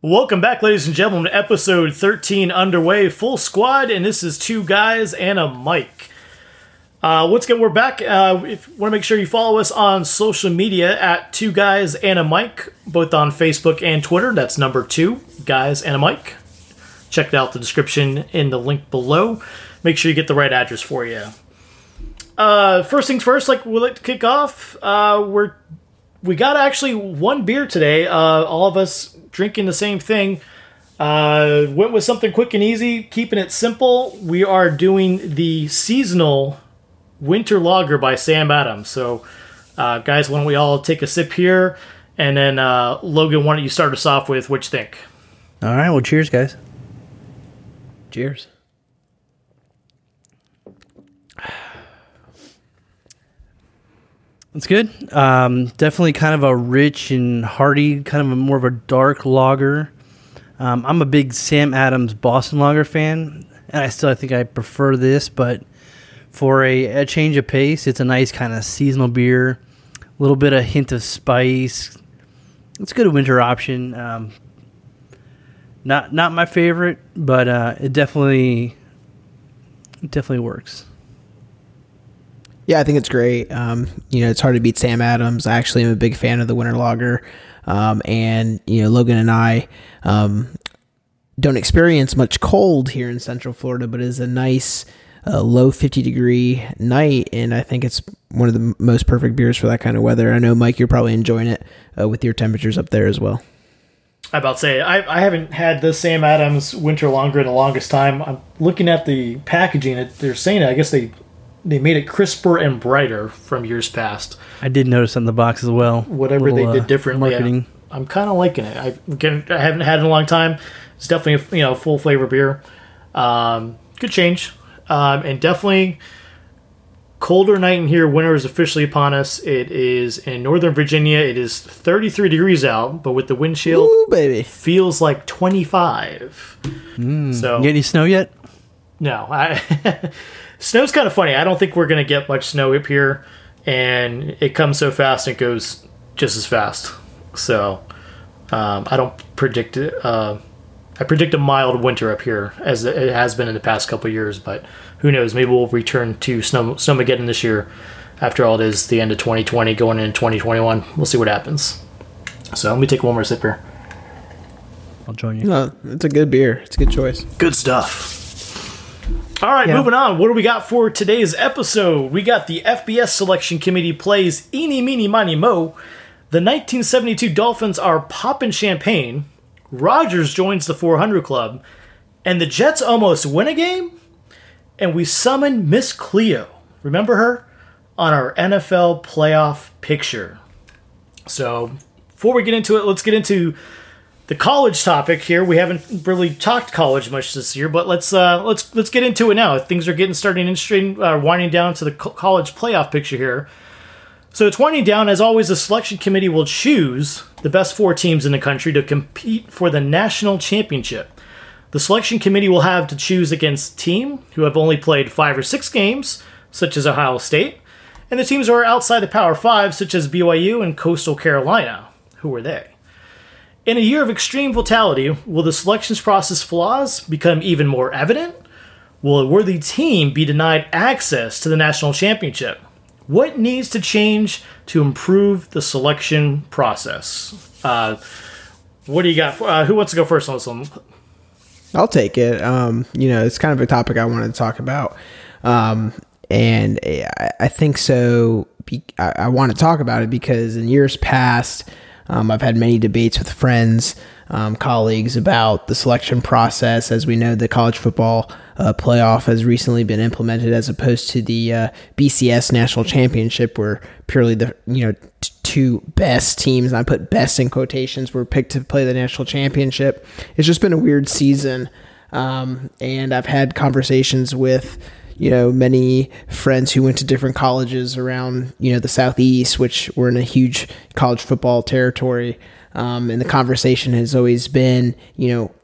Welcome back, ladies and gentlemen, episode 13 underway, full squad, and this is two guys and a mic. Uh, once again, we're back. Uh, if you want to make sure you follow us on social media at two guys and a mic, both on Facebook and Twitter. That's number two, guys and a mic. Check out the description in the link below. Make sure you get the right address for you. Uh, first things first, like we like to kick off. Uh, we're we got actually one beer today. Uh, all of us drinking the same thing. Uh, went with something quick and easy, keeping it simple. We are doing the seasonal winter lager by Sam Adams. So, uh, guys, why don't we all take a sip here? And then, uh, Logan, why don't you start us off with what you think? All right. Well, cheers, guys. Cheers. It's good. Um, definitely kind of a rich and hearty, kind of a more of a dark lager. Um, I'm a big Sam Adams Boston Lager fan, and I still I think I prefer this, but for a, a change of pace, it's a nice kind of seasonal beer. A little bit of hint of spice. It's a good winter option. Um, not not my favorite, but uh, it definitely it definitely works. Yeah, I think it's great. Um, you know, it's hard to beat Sam Adams. I actually am a big fan of the Winter Lager. Um, and, you know, Logan and I um, don't experience much cold here in Central Florida, but it's a nice uh, low 50 degree night. And I think it's one of the most perfect beers for that kind of weather. I know, Mike, you're probably enjoying it uh, with your temperatures up there as well. I about say I, I haven't had the Sam Adams winter lager in the longest time. I'm looking at the packaging. They're saying it. I guess they they made it crisper and brighter from years past. I did notice on the box as well. Whatever Little, they did uh, differently, marketing. I, I'm kind of liking it. I, again, I haven't had it in a long time. It's definitely a, you know full flavor beer. Um, good change, um, and definitely colder night in here. Winter is officially upon us. It is in Northern Virginia. It is 33 degrees out, but with the windchill, Ooh, baby, feels like 25. Mm, so, get any snow yet? No, I. snow's kind of funny. I don't think we're gonna get much snow up here, and it comes so fast and it goes just as fast. So um, I don't predict it. Uh, I predict a mild winter up here as it has been in the past couple years, but who knows? Maybe we'll return to snow snowmageddon this year. After all, it is the end of 2020, going into 2021. We'll see what happens. So let me take one more sip here. I'll join you. No, it's a good beer. It's a good choice. Good stuff. All right, yeah. moving on. What do we got for today's episode? We got the FBS selection committee plays Eeny, Meeny, Miny, Mo. The 1972 Dolphins are popping champagne. Rodgers joins the 400 Club. And the Jets almost win a game. And we summon Miss Cleo. Remember her? On our NFL playoff picture. So, before we get into it, let's get into the college topic here. We haven't really talked college much this year, but let's uh, let's let's get into it now. Things are getting starting interesting, uh, winding down to the co- college playoff picture here. So it's winding down. As always, the selection committee will choose the best four teams in the country to compete for the national championship. The selection committee will have to choose against team who have only played five or six games, such as Ohio State, and the teams who are outside the Power Five, such as BYU and Coastal Carolina. Who are they? In a year of extreme volatility, will the selections process flaws become even more evident? Will a worthy team be denied access to the national championship? What needs to change to improve the selection process? Uh, what do you got? Uh, who wants to go first on this one? I'll take it. Um, you know, it's kind of a topic I wanted to talk about. Um, and I, I think so. I, I want to talk about it because in years past, um, I've had many debates with friends, um, colleagues about the selection process. As we know, the college football uh, playoff has recently been implemented, as opposed to the uh, BCS national championship, where purely the you know t- two best teams, and I put best in quotations, were picked to play the national championship. It's just been a weird season, um, and I've had conversations with you know, many friends who went to different colleges around, you know, the Southeast, which were in a huge college football territory. Um, and the conversation has always been, you know,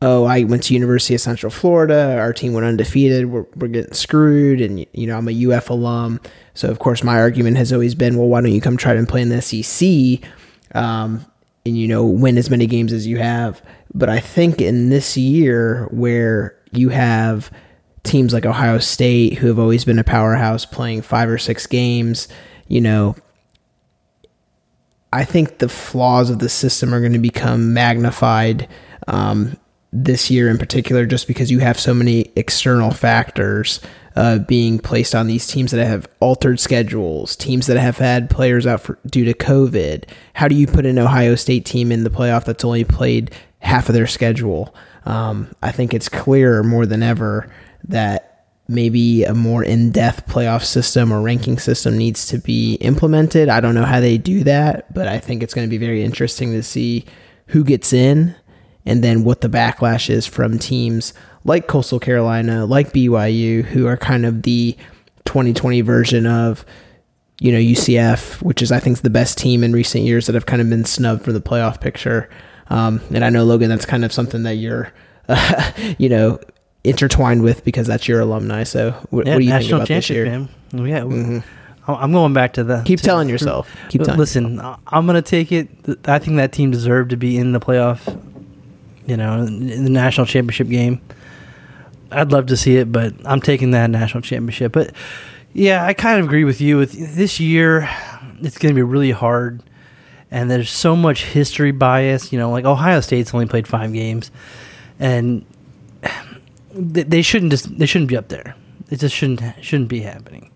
oh, I went to University of Central Florida. Our team went undefeated. We're, we're getting screwed. And, you know, I'm a UF alum. So, of course, my argument has always been, well, why don't you come try to play in the SEC? Um, and you know win as many games as you have. But I think in this year where you have teams like Ohio State who have always been a powerhouse playing five or six games, you know, I think the flaws of the system are going to become magnified um, this year in particular, just because you have so many external factors uh, being placed on these teams that have altered schedules, teams that have had players out for, due to COVID. How do you put an Ohio State team in the playoff that's only played half of their schedule? Um, I think it's clear more than ever that maybe a more in-depth playoff system or ranking system needs to be implemented. I don't know how they do that, but I think it's going to be very interesting to see who gets in and then what the backlash is from teams like Coastal Carolina, like BYU, who are kind of the 2020 version of you know UCF, which is I think the best team in recent years that have kind of been snubbed for the playoff picture. Um, and I know Logan, that's kind of something that you're, uh, you know, intertwined with because that's your alumni. So what, Yeah, what do you think about this year? man. Yeah, mm-hmm. I- I'm going back to the. Keep to- telling yourself. Keep telling. Listen, I- I'm going to take it. I think that team deserved to be in the playoff. You know, in the national championship game. I'd love to see it, but I'm taking that national championship. But yeah, I kind of agree with you. With this year, it's going to be really hard, and there's so much history bias. You know, like Ohio State's only played five games, and they they shouldn't just they shouldn't be up there. It just shouldn't shouldn't be happening.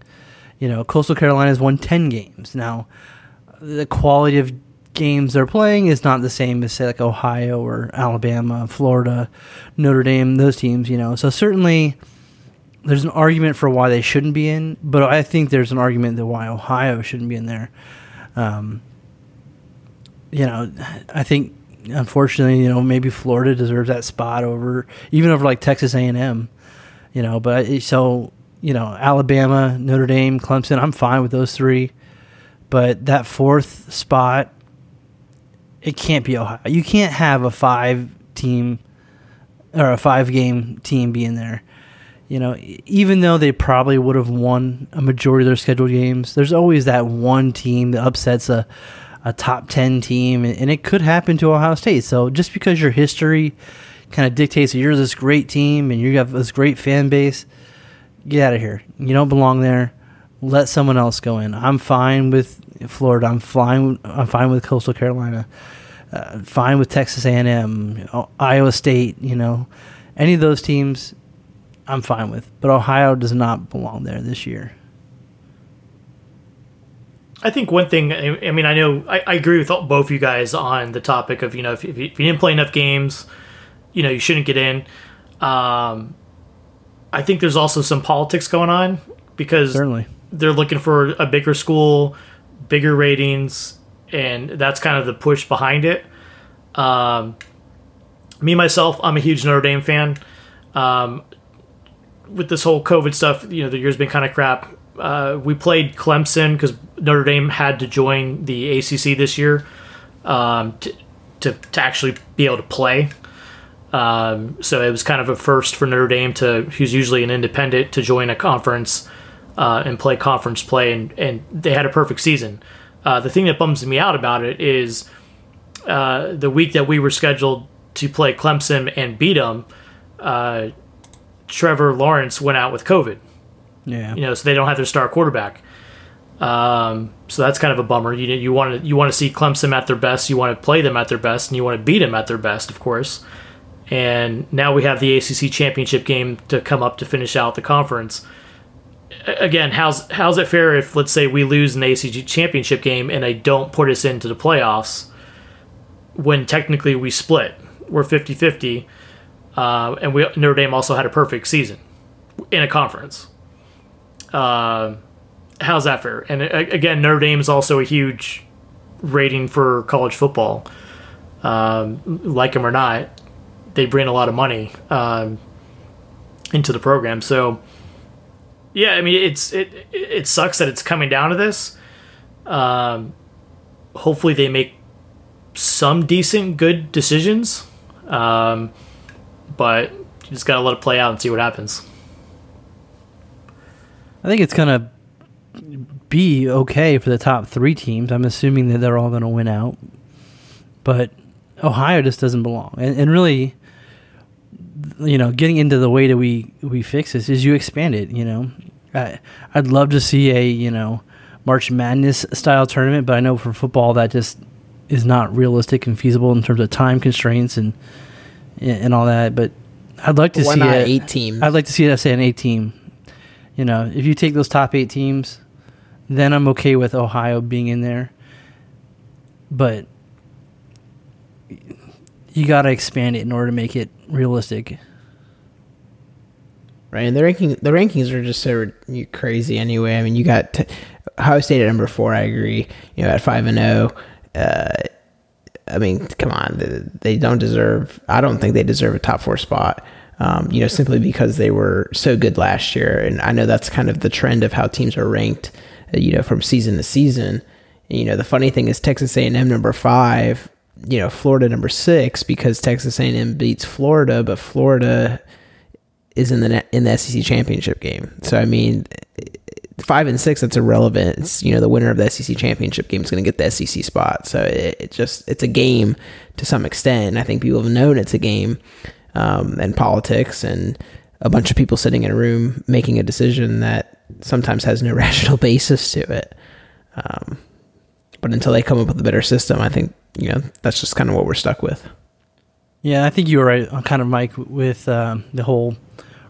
You know, Coastal Carolina's won ten games now. The quality of games they're playing is not the same as say like Ohio or Alabama, Florida, Notre Dame, those teams. You know, so certainly there's an argument for why they shouldn't be in, but I think there's an argument that why Ohio shouldn't be in there. Um, you know, I think unfortunately, you know, maybe Florida deserves that spot over even over like Texas A&M. You know, but so you know, Alabama, Notre Dame, Clemson, I'm fine with those three, but that fourth spot, it can't be Ohio. You can't have a five team or a five game team be in there. You know, even though they probably would have won a majority of their scheduled games, there's always that one team that upsets a, a top 10 team, and, it could happen to Ohio State. So just because your history kind of dictates that you're this great team and you have this great fan base, get out of here. You don't belong there. Let someone else go in. I'm fine with Florida. I'm fine. I'm fine with Coastal Carolina. Uh, fine with Texas A&M, Iowa State. You know, any of those teams, I'm fine with. But Ohio does not belong there this year. I think one thing, I I mean, I know I, I agree with all- both you guys on the topic of, you know, if, if, you, if you didn't play enough games, you know, you shouldn't get in. Um, I think there's also some politics going on because Certainly. they're looking for a bigger school, bigger ratings, and that's kind of the push behind it. Um, me myself, I'm a huge Notre Dame fan. Um, with this whole COVID stuff, you know, the year's been kind of crap. Uh, we played Clemson because Notre Dame had to join the ACC this year um, to, to to actually be able to play. Um, so it was kind of a first for Notre Dame to, who's usually an independent, to join a conference uh, and play conference play, and, and they had a perfect season. Uh, the thing that bums me out about it is uh, the week that we were scheduled to play Clemson and beat them, uh, Trevor Lawrence went out with COVID. Yeah. You know, so they don't have their star quarterback. Um, so that's kind of a bummer. You you want to you want to see Clemson at their best. You want to play them at their best, and you want to beat them at their best, of course. And now we have the ACC championship game to come up to finish out the conference. Again, how's how's it fair if let's say we lose an ACC championship game and they don't put us into the playoffs when technically we split? We're 50-50, uh, and we Notre Dame also had a perfect season in a conference. Um, how's that fair? And uh, again, Notre Dame is also a huge rating for college football. Um, like them or not, they bring a lot of money um, into the program. So, yeah, I mean, it's it it sucks that it's coming down to this. Um, hopefully, they make some decent, good decisions. Um, but you just gotta let it play out and see what happens. I think it's gonna be okay for the top three teams. I'm assuming that they're all gonna win out. but Ohio just doesn't belong. And, and really, you know, getting into the way that we we fix this is you expand it. You know, I, I'd love to see a you know March Madness style tournament, but I know for football that just is not realistic and feasible in terms of time constraints and and all that. But I'd like to Why see not it, eight teams? I'd like to see it say an eight team. You know, if you take those top eight teams, then I'm okay with Ohio being in there. But you got to expand it in order to make it realistic. right? And the ranking the rankings are just so crazy anyway. I mean, you got t- Ohio State at number four. I agree. You know, at five and zero. Uh, I mean, come on, they don't deserve. I don't think they deserve a top four spot. Um, you know, simply because they were so good last year, and I know that's kind of the trend of how teams are ranked. uh, You know, from season to season. And, you know, the funny thing is Texas A&M number five. You know, Florida number six because Texas A&M beats Florida, but Florida is in the in the SEC championship game. So I mean, five and six that's irrelevant. It's you know the winner of the SEC championship game is going to get the SEC spot. So it, it just it's a game to some extent. I think people have known it's a game, um, and politics and a bunch of people sitting in a room making a decision that sometimes has no rational basis to it. Um, but until they come up with a better system, I think you know that's just kind of what we're stuck with. Yeah, I think you were right, on kind of Mike, with um, the whole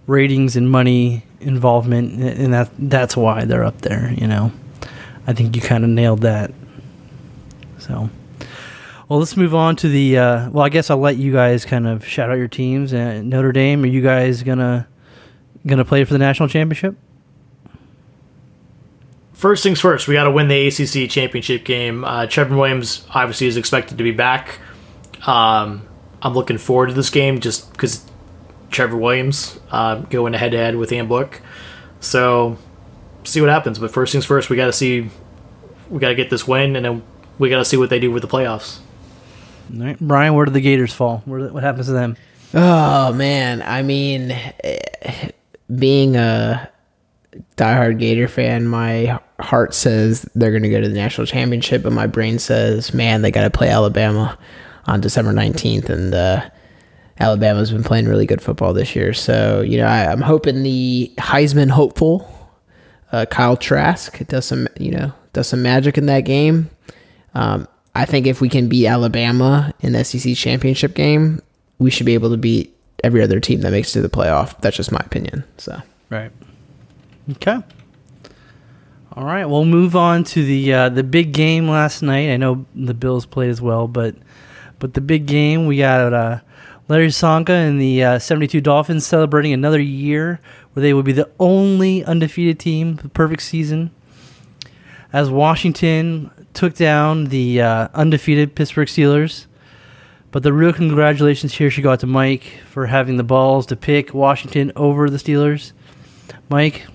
ratings and money involvement, and that that's why they're up there. You know, I think you kind of nailed that. So, well, let's move on to the. Uh, well, I guess I'll let you guys kind of shout out your teams. Uh, Notre Dame, are you guys gonna gonna play for the national championship? First things first, we got to win the ACC championship game. Uh, Trevor Williams obviously is expected to be back. Um, I'm looking forward to this game just because Trevor Williams uh, going head to head with Ian Book. So see what happens. But first things first, we got to see, we got to get this win, and then we got to see what they do with the playoffs. All right, Brian, where do the Gators fall? Where, what happens to them? Oh man, I mean, eh, being a diehard Gator fan, my heart says they're going to go to the national championship, but my brain says, man, they got to play Alabama on December nineteenth, and uh, Alabama's been playing really good football this year. So you know, I, I'm hoping the Heisman hopeful uh, Kyle Trask does some, you know, does some magic in that game. Um, I think if we can beat Alabama in the SEC championship game, we should be able to beat every other team that makes it to the playoff. That's just my opinion. So Right. Okay. All right. We'll move on to the uh, the big game last night. I know the Bills played as well, but but the big game we got uh, Larry Csonka and the uh, 72 Dolphins celebrating another year where they will be the only undefeated team, the perfect season. As Washington took down the uh, undefeated Pittsburgh Steelers. But the real congratulations here should go out to Mike for having the balls to pick Washington over the Steelers. Mike,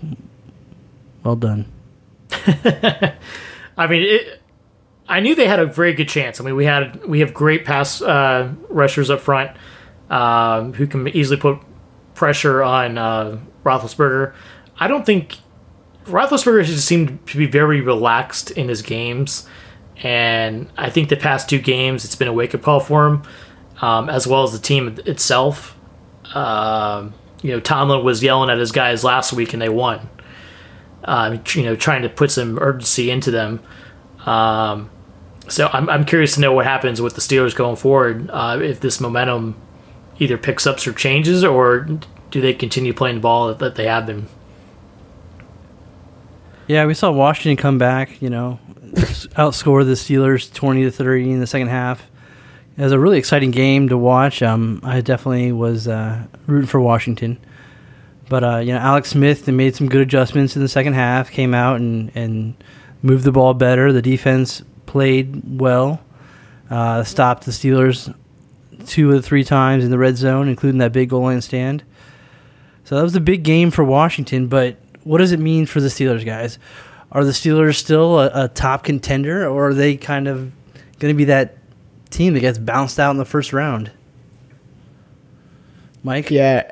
well done. I mean, it, I knew they had a very good chance. I mean, we had we have great pass uh, rushers up front um, who can easily put pressure on uh, Roethlisberger. I don't think Roethlisberger just seemed to be very relaxed in his games, and I think the past two games it's been a wake up call for him, um, as well as the team itself. Um, you know, Tomlin was yelling at his guys last week, and they won. Um, you know, trying to put some urgency into them. Um, so I'm, I'm curious to know what happens with the Steelers going forward. Uh, if this momentum either picks up or changes, or do they continue playing the ball that, that they have been? Yeah, we saw Washington come back, you know, outscore the Steelers 20 to 30 in the second half. It was a really exciting game to watch. Um, I definitely was uh, rooting for Washington. But, uh, you know, Alex Smith made some good adjustments in the second half, came out and, and moved the ball better. The defense played well, uh, stopped the Steelers two or three times in the red zone, including that big goal line stand. So that was a big game for Washington, but what does it mean for the Steelers, guys? Are the Steelers still a, a top contender, or are they kind of going to be that team that gets bounced out in the first round? Mike? yeah,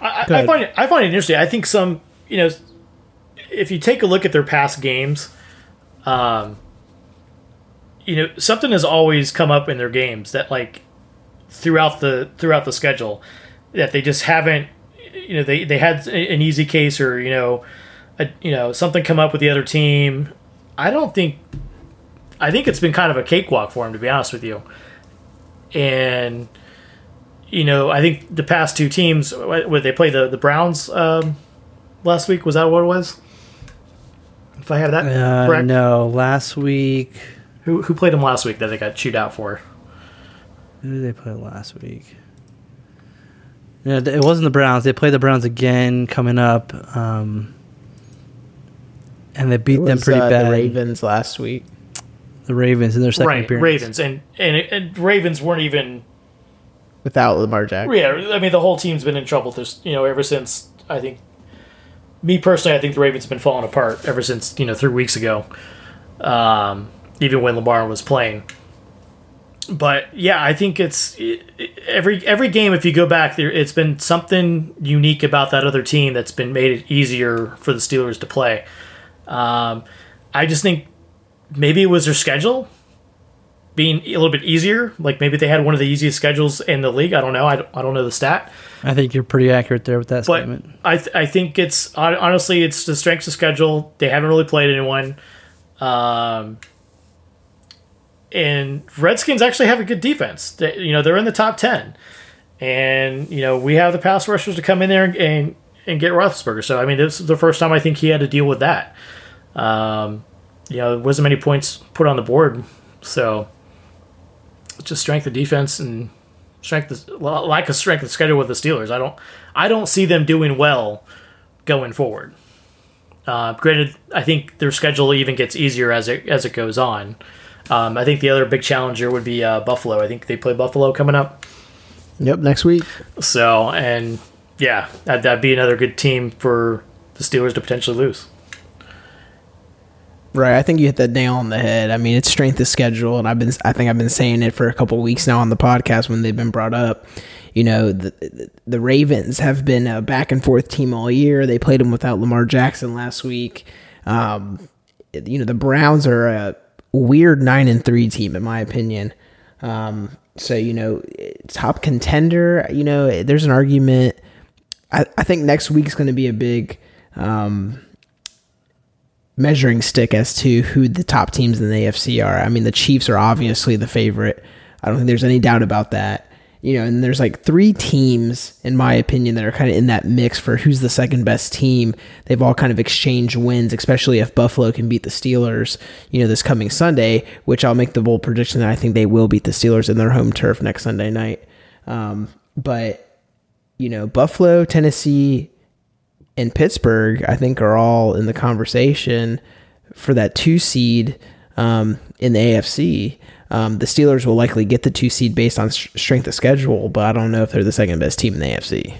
I, I find it I find it interesting. I think some you know, if you take a look at their past games, um, you know something has always come up in their games that like throughout the throughout the schedule that they just haven't you know they they had an easy case or you know a, you know something come up with the other team. I don't think i think it's been kind of a cakewalk for them to be honest with you. And you know i think the past two teams where they played the the browns um, last week was that what it was? If i have that Uh, correct? no, last week. who, who played them last week that they got chewed out for? Who did they play last week? Yeah, it wasn't the Browns. They played the Browns again coming up, um, and they beat It them pretty uh, bad. The Ravens last week. The Ravens in their second right appearance. ravens and, and and ravens weren't even without Lamar Jackson. Yeah, I mean the whole team's been in trouble. There's you know ever since I think me personally, I think the Ravens have been falling apart ever since you know three weeks ago. Um, even when Lamar was playing. But yeah, I think it's it, it- every every game. If you go back there, it's been something unique about that other team that's been made it easier for the Steelers to play. Um, I just think maybe it was their schedule being a little bit easier. Like maybe they had one of the easiest schedules in the league. I don't know. I don't, I don't know the stat, I think you're pretty accurate there with that but statement. I th- I think it's honestly it's the strength of schedule. They haven't really played anyone. Um, and Redskins actually have a good defense. They, you know they're in the top ten, and you know we have the pass rushers to come in there and and, and get Roethlisberger. So I mean this is the first time I think he had to deal with that. Um, you know, there wasn't many points put on the board, so just strength of defense and strength of, lack of strength of schedule with the Steelers. I don't I don't see them doing well going forward. Uh, granted, I think their schedule even gets easier as it as it goes on. Um, I think the other big challenger would be uh, Buffalo. I think they play Buffalo coming up. Yep, next week. So, and yeah, that, that'd be another good team for the Steelers to potentially lose. Right, I think you hit that nail on the head. I mean, it's strength of schedule, and I've been, I think I've been saying it for a couple weeks now on the podcast when they've been brought up. You know, the the, the Ravens have been a back and forth team all year. They played them without Lamar Jackson last week. Um, you know, the Browns are a weird nine and three team in my opinion. Um, so you know, top contender. You know, there's an argument. I, I think next week's going to be a big. Um, measuring stick as to who the top teams in the AFC are. I mean, the Chiefs are obviously the favorite. I don't think there's any doubt about that. You know, and there's like three teams, in my opinion, that are kind of in that mix for who's the second best team. They've all kind of exchanged wins, especially if Buffalo can beat the Steelers, you know, this coming Sunday, which I'll make the bold prediction that I think they will beat the Steelers in their home turf next Sunday night. Um, but, you know, Buffalo, Tennessee, and Pittsburgh, I think, are all in the conversation for that two seed um, in the AFC. Um, the Steelers will likely get the two seed based on sh- strength of schedule, but I don't know if they're the second best team in the AFC.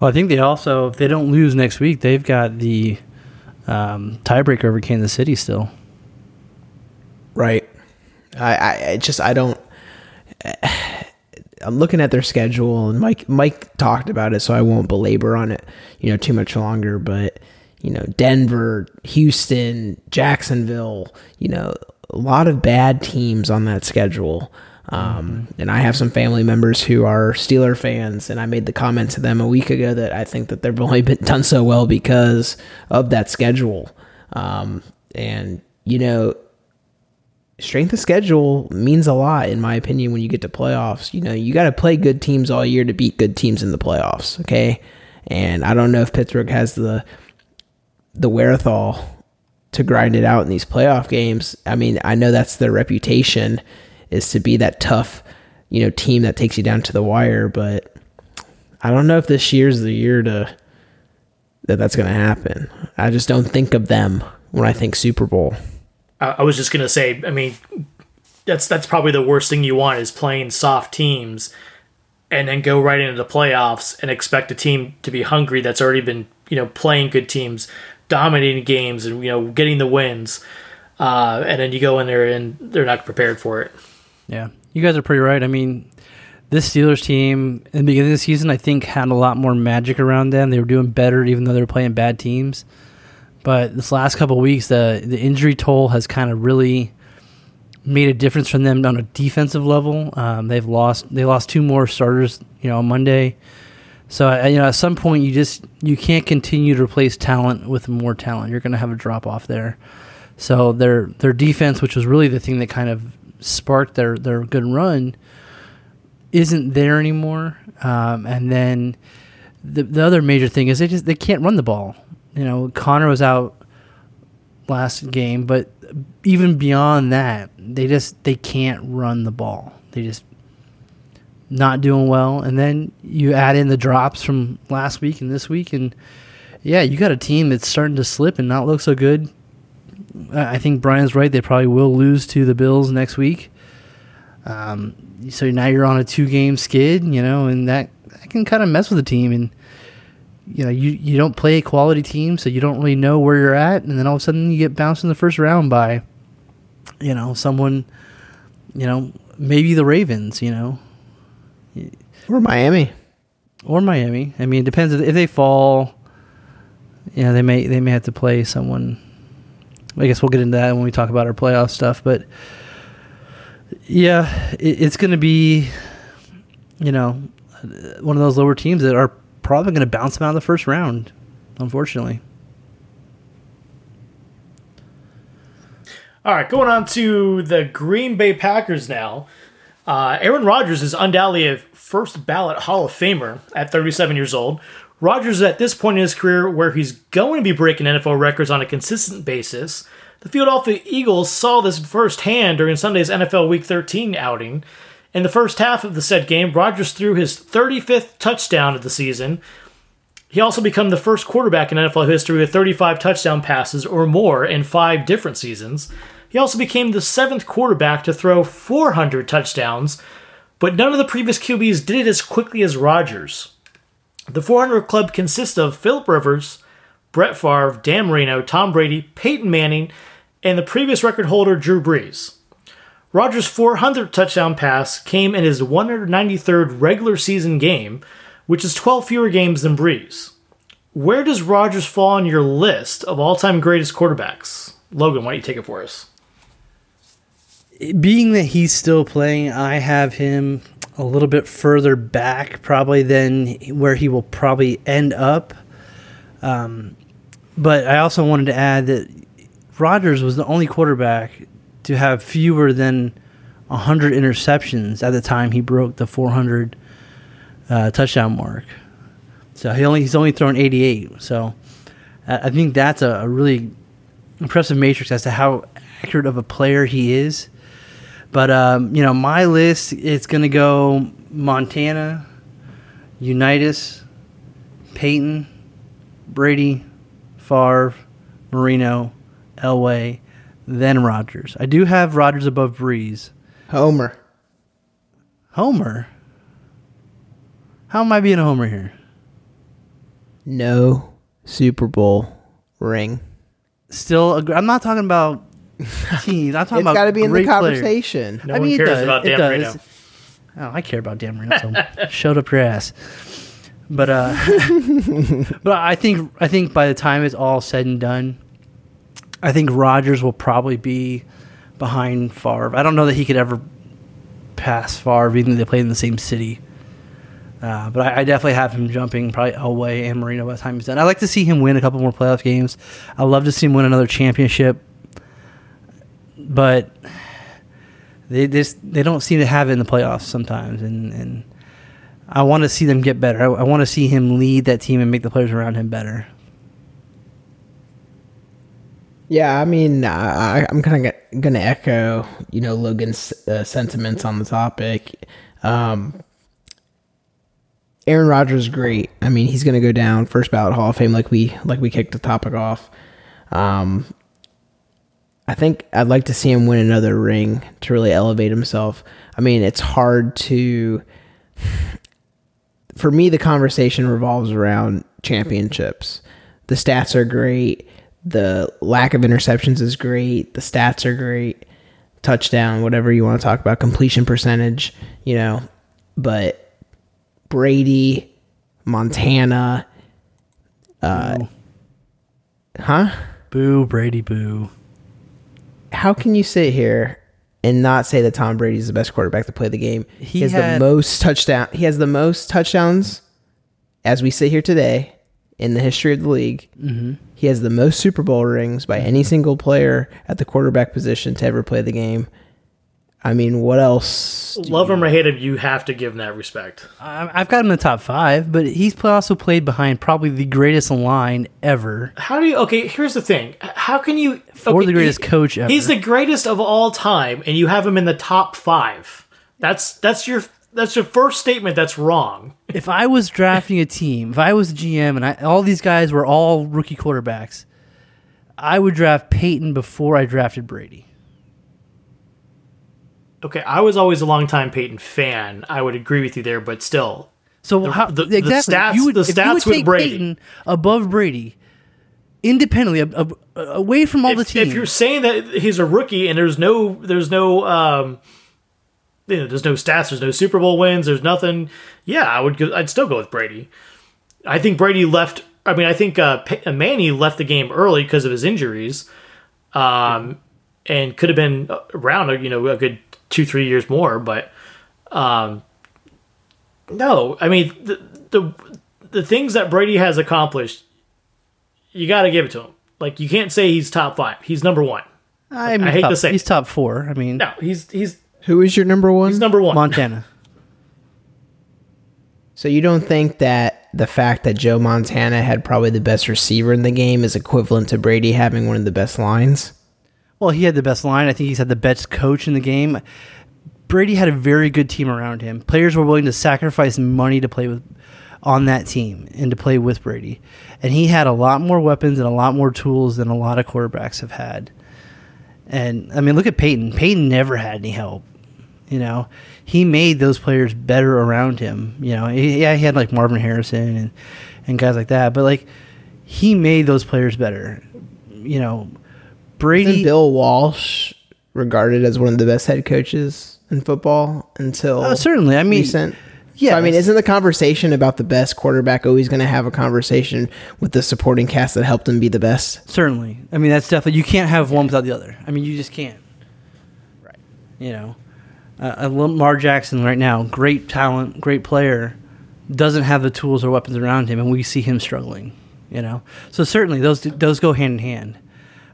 Well, I think they also, if they don't lose next week, they've got the um, tiebreaker over Kansas City still. Right. I, I, I just I don't. I'm looking at their schedule, and Mike Mike talked about it, so I won't belabor on it, you know, too much longer. But you know, Denver, Houston, Jacksonville, you know, a lot of bad teams on that schedule. Um, And I have some family members who are Steeler fans, and I made the comment to them a week ago that I think that they've only been done so well because of that schedule. Um, and you know, strength of schedule means a lot in my opinion when you get to playoffs you know you got to play good teams all year to beat good teams in the playoffs okay and i don't know if pittsburgh has the the wherewithal to grind it out in these playoff games i mean i know that's their reputation is to be that tough you know team that takes you down to the wire but i don't know if this year's the year to that that's going to happen. I just don't think of them when i think super bowl. I, was just gonna say, I mean, that's that's probably the worst thing you want is playing soft teams, and then go right into the playoffs and expect a team to be hungry that's already been you know playing good teams, dominating games, and you know getting the wins, uh, and then you go in there and they're not prepared for it. Yeah, you guys are pretty right. I mean, this Steelers team in the beginning of the season, I think, had a lot more magic around them. They were doing better, even though they were playing bad teams. But this last couple weeks, the the injury toll has kind of really made a difference from them on a defensive level. Um, they've lost they lost two more starters, you know, on Monday. So uh, you know, at some point, you just you can't continue to replace talent with more talent. You're going to have a drop off there. So their their defense, which was really the thing that kind of sparked their their good run, isn't there anymore. Um, and then the the other major thing is they just they can't run the ball. You know, Conner was out last game, but even beyond that, they just they can't run the ball. They just not doing well. And then you add in the drops from last week and this week, and yeah, you got a team that's starting to slip and not look so good. I think Brian's right. They probably will lose to the Bills next week. Um, so now you're on a two game skid, you know, and that, that can kind of mess with the team. And, you know, you, you don't play a quality team, so you don't really know where you're at. And then all of a sudden you get bounced in the first round by, you know, someone, you know, maybe the Ravens, you know, or Miami, or Miami. I mean, it depends if they fall. You know, they may they may have to play someone. I guess we'll get into that when we talk about our playoff stuff. But yeah, it, it's going to be, you know, one of those lower teams that are probably going to bounce them out of the first round. Unfortunately. All right, going on to the Green Bay Packers now. Uh, Aaron Rodgers is undoubtedly a first ballot Hall of Famer at 37 years old. Rodgers is at this point in his career where he's going to be breaking NFL records on a consistent basis. The Philadelphia Eagles saw this firsthand during Sunday's NFL Week 13 outing. In the first half of the said game, Rodgers threw his 35th touchdown of the season. He also became the first quarterback in NFL history with 35 touchdown passes or more in five different seasons. He also became the seventh quarterback to throw 400 touchdowns, but none of the previous QBs did it as quickly as Rodgers. The 400 club consists of Philip Rivers, Brett Favre, Dan Marino, Tom Brady, Peyton Manning, and the previous record holder Drew Brees. Rodgers' 400 touchdown pass came in his 193rd regular season game, which is 12 fewer games than Brees. Where does Rodgers fall on your list of all time greatest quarterbacks? Logan, why don't you take it for us? Being that he's still playing, I have him a little bit further back, probably than where he will probably end up. Um, but I also wanted to add that Rodgers was the only quarterback to have fewer than 100 interceptions at the time he broke the 400 uh, touchdown mark. So he only he's only thrown 88. So I think that's a, a really impressive matrix as to how accurate of a player he is. But um, you know, my list it's going to go Montana, Unitas, Peyton, Brady, Favre, Marino, Elway, then Rodgers. I do have Rodgers above Brees. Homer. Homer. How am I being a homer here? No Super Bowl ring. Still, I'm not talking about teams. I'm talking it's about. got to be in the great players. conversation. No one cares about it Dan does. Marino. Oh, I care about Dan Marino. So shut up your ass. But uh, but I think I think by the time it's all said and done, I think Rodgers will probably be behind Favre. I don't know that he could ever pass Favre, even though they played in the same city. Uh, but I, I, definitely have him jumping probably Elway and Marino by the time he's done. I'd like to see him win a couple more playoff games. I'd love to see him win another championship but they just they don't seem to have it in the playoffs sometimes, and and I want to see them get better. I, I want to see him lead that team and make the players around him better. Yeah, I mean, I, I'm kind of going to echo, you know, Logan's uh, sentiments on the topic. Um, Aaron Rodgers, is great. I mean, he's going to go down first ballot Hall of Fame, like we like we kicked the topic off. Um, I think I'd like to see him win another ring to really elevate himself. I mean, it's hard to. For me, the conversation revolves around championships. The stats are great. The lack of interceptions is great. The stats are great. Touchdown, whatever you want to talk about, completion percentage, you know. But Brady, Montana, uh, boo. huh? Boo, Brady, boo how can you sit here and not say that Tom Brady is the best quarterback to play the game. He, He has had- the most touchdown. He has the most touchdowns as we sit here today in the history of the league. Mm-hmm. He has the most Super Bowl rings by any single player at the quarterback position to ever play the game. I mean, what else? Love you- him or hate him, you have to give him that respect. I- I've got him in the top five, but he's pl- also played behind probably the greatest line ever. How do you? Okay, here's the thing. How can you? Or okay, the greatest coach ever. He's the greatest of all time, and you have him in the top five. That's that's your that's your first statement. That's wrong. If I was drafting a team, if I was GM and I, all these guys were all rookie quarterbacks, I would draft Peyton before I drafted Brady. Okay, I was always a longtime Peyton fan. I would agree with you there, but still, So how the- the stats- you would, the if stats would with take Brady. Peyton above Brady, independently, ab- away from all the teams. if you're saying that he's a rookie and there's no there's no um, you know, there's no stats, there's no Super Bowl wins, there's nothing. Yeah, I would go, I'd still go with Brady. I think Brady left. I mean, I think uh, P- Manny left the game early because of his injuries, um, and could have been around you know a good two three years more. But um, no, I mean the the the things that Brady has accomplished, you got to give it to him. Like you can't say he's top five. He's number one. I, mean, I hate top, to say he's top four. I mean, No, he's he's Who is your number one? he's number one. Montana. So you don't think that the fact that Joe Montana had probably the best receiver in the game is equivalent to Brady having one of the best lines? Well, he had the best line. I think he's had the best coach in the game. Brady had a very good team around him. Players were willing to sacrifice money to play with on that team and to play with Brady. And he had a lot more weapons and a lot more tools than a lot of quarterbacks have had. And I mean, look at Peyton. Peyton never had any help. You know, he made those players better around him. You know, he- yeah, he had like Marvin Harrison and and guys like that, but like he made those players better. You know, Brady. Isn't Bill Walsh regarded as one of the best head coaches in football until Uh, certainly. I mean, recent? yeah, So, I mean, isn't the conversation about the best quarterback always going to have a conversation with the supporting cast that helped him be the best? Certainly. I mean, that's definitely, you can't have one without the other. I mean, you just can't. Right. You know, uh, uh, Lamar Jackson right now, great talent, great player, doesn't have the tools or weapons around him, and we see him struggling. You know, so certainly those those go hand in hand.